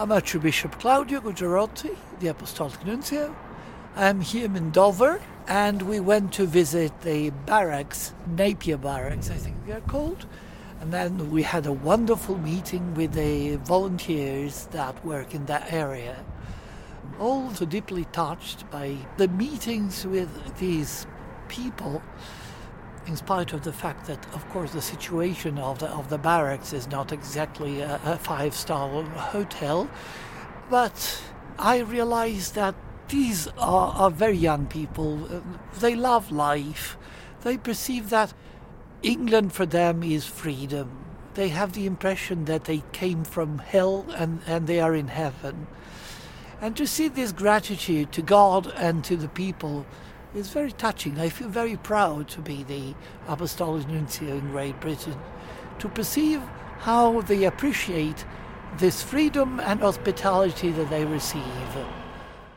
I'm Archbishop Claudio Gugerotti, the Apostolic Nuncio. I'm here in Dover, and we went to visit the barracks, Napier Barracks, I think they're called. And then we had a wonderful meeting with the volunteers that work in that area. All Also deeply touched by the meetings with these people in spite of the fact that, of course, the situation of the, of the barracks is not exactly a, a five star hotel, but I realized that these are, are very young people. They love life. They perceive that England for them is freedom. They have the impression that they came from hell and, and they are in heaven. And to see this gratitude to God and to the people is very touching. I feel very proud to be the Apostolic Nuncio in Great Britain, to perceive how they appreciate this freedom and hospitality that they receive.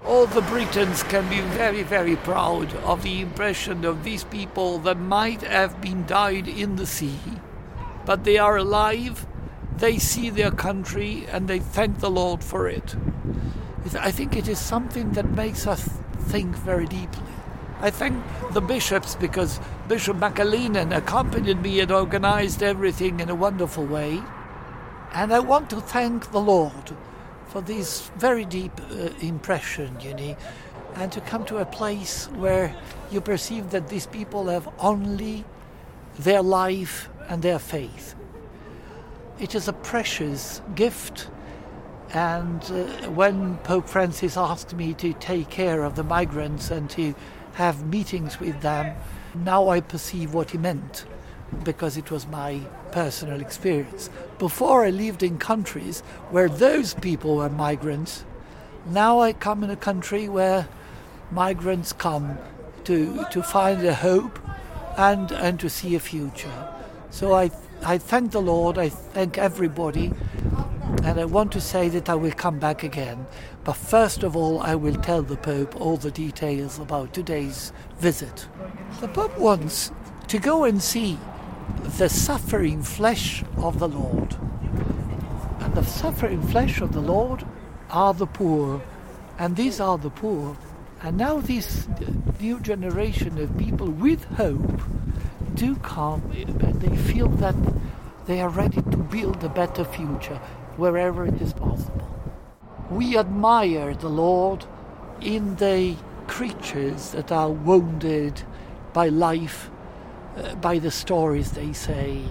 All the Britons can be very, very proud of the impression of these people that might have been died in the sea, but they are alive, they see their country, and they thank the Lord for it. I think it is something that makes us think very deeply. I thank the bishops because Bishop McAleenan accompanied me and organized everything in a wonderful way. And I want to thank the Lord for this very deep uh, impression, you know, and to come to a place where you perceive that these people have only their life and their faith. It is a precious gift. And uh, when Pope Francis asked me to take care of the migrants and to have meetings with them. Now I perceive what he meant because it was my personal experience. Before I lived in countries where those people were migrants. Now I come in a country where migrants come to, to find a hope and, and to see a future. So I, I thank the Lord, I thank everybody, and I want to say that I will come back again but first of all, I will tell the Pope all the details about today's visit. The Pope wants to go and see the suffering flesh of the Lord. And the suffering flesh of the Lord are the poor. And these are the poor. And now this new generation of people with hope do come and they feel that they are ready to build a better future wherever it is possible we admire the Lord in the creatures that are wounded by life, uh, by the stories they say,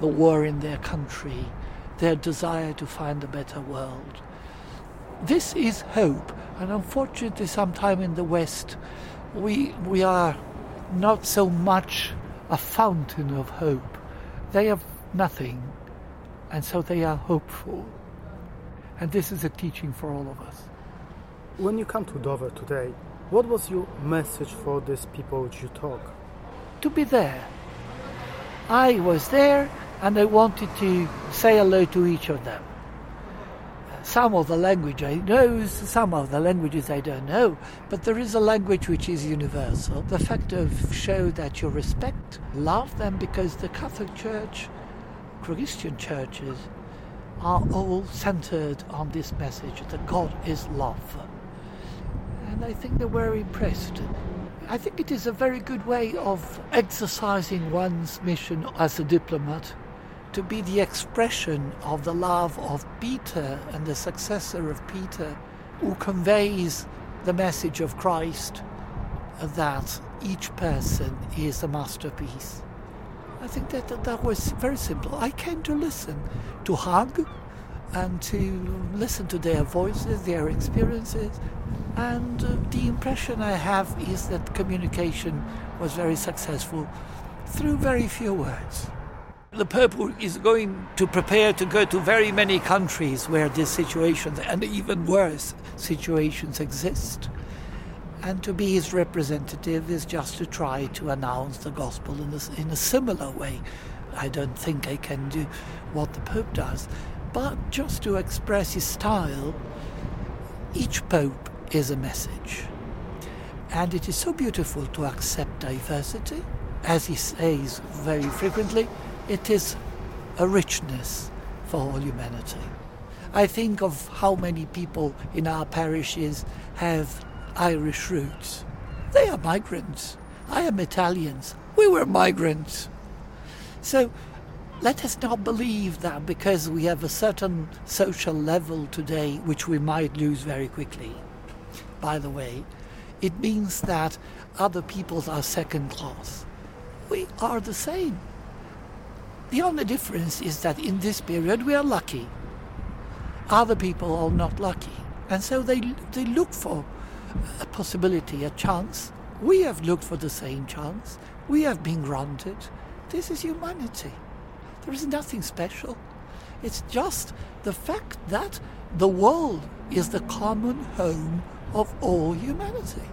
the war in their country, their desire to find a better world. This is hope, and unfortunately, sometime in the West, we, we are not so much a fountain of hope. They have nothing, and so they are hopeful. And this is a teaching for all of us. When you come to Dover today, what was your message for these people which you talk? To be there. I was there and I wanted to say hello to each of them. Some of the language I know, some of the languages I don't know, but there is a language which is universal. The fact of show that you respect, love them, because the Catholic Church, Christian churches, are all centered on this message that God is love. And I think they were impressed. I think it is a very good way of exercising one's mission as a diplomat to be the expression of the love of Peter and the successor of Peter, who conveys the message of Christ that each person is a masterpiece. I think that, that, was very simple. I came to listen, to hug, and to listen to their voices, their experiences. And uh, the impression I have is that communication was very successful through very few words. The Pope is going to prepare to go to very many countries where these situations and even worse situations exist. And to be his representative is just to try to announce the gospel in a, in a similar way. I don't think I can do what the Pope does, but just to express his style, each Pope is a message. And it is so beautiful to accept diversity. As he says very frequently, it is a richness for all humanity. I think of how many people in our parishes have Irish roots. They are migrants. I am Italians. We were migrants. So let us not believe that because we have a certain social level today, which we might lose very quickly, by the way, it means that other peoples are second class. We are the same. The only difference is that in this period we are lucky. Other people are not lucky. And so they, they look for a possibility, a chance. We have looked for the same chance. We have been granted. This is humanity. There is nothing special. It's just the fact that the world is the common home of all humanity.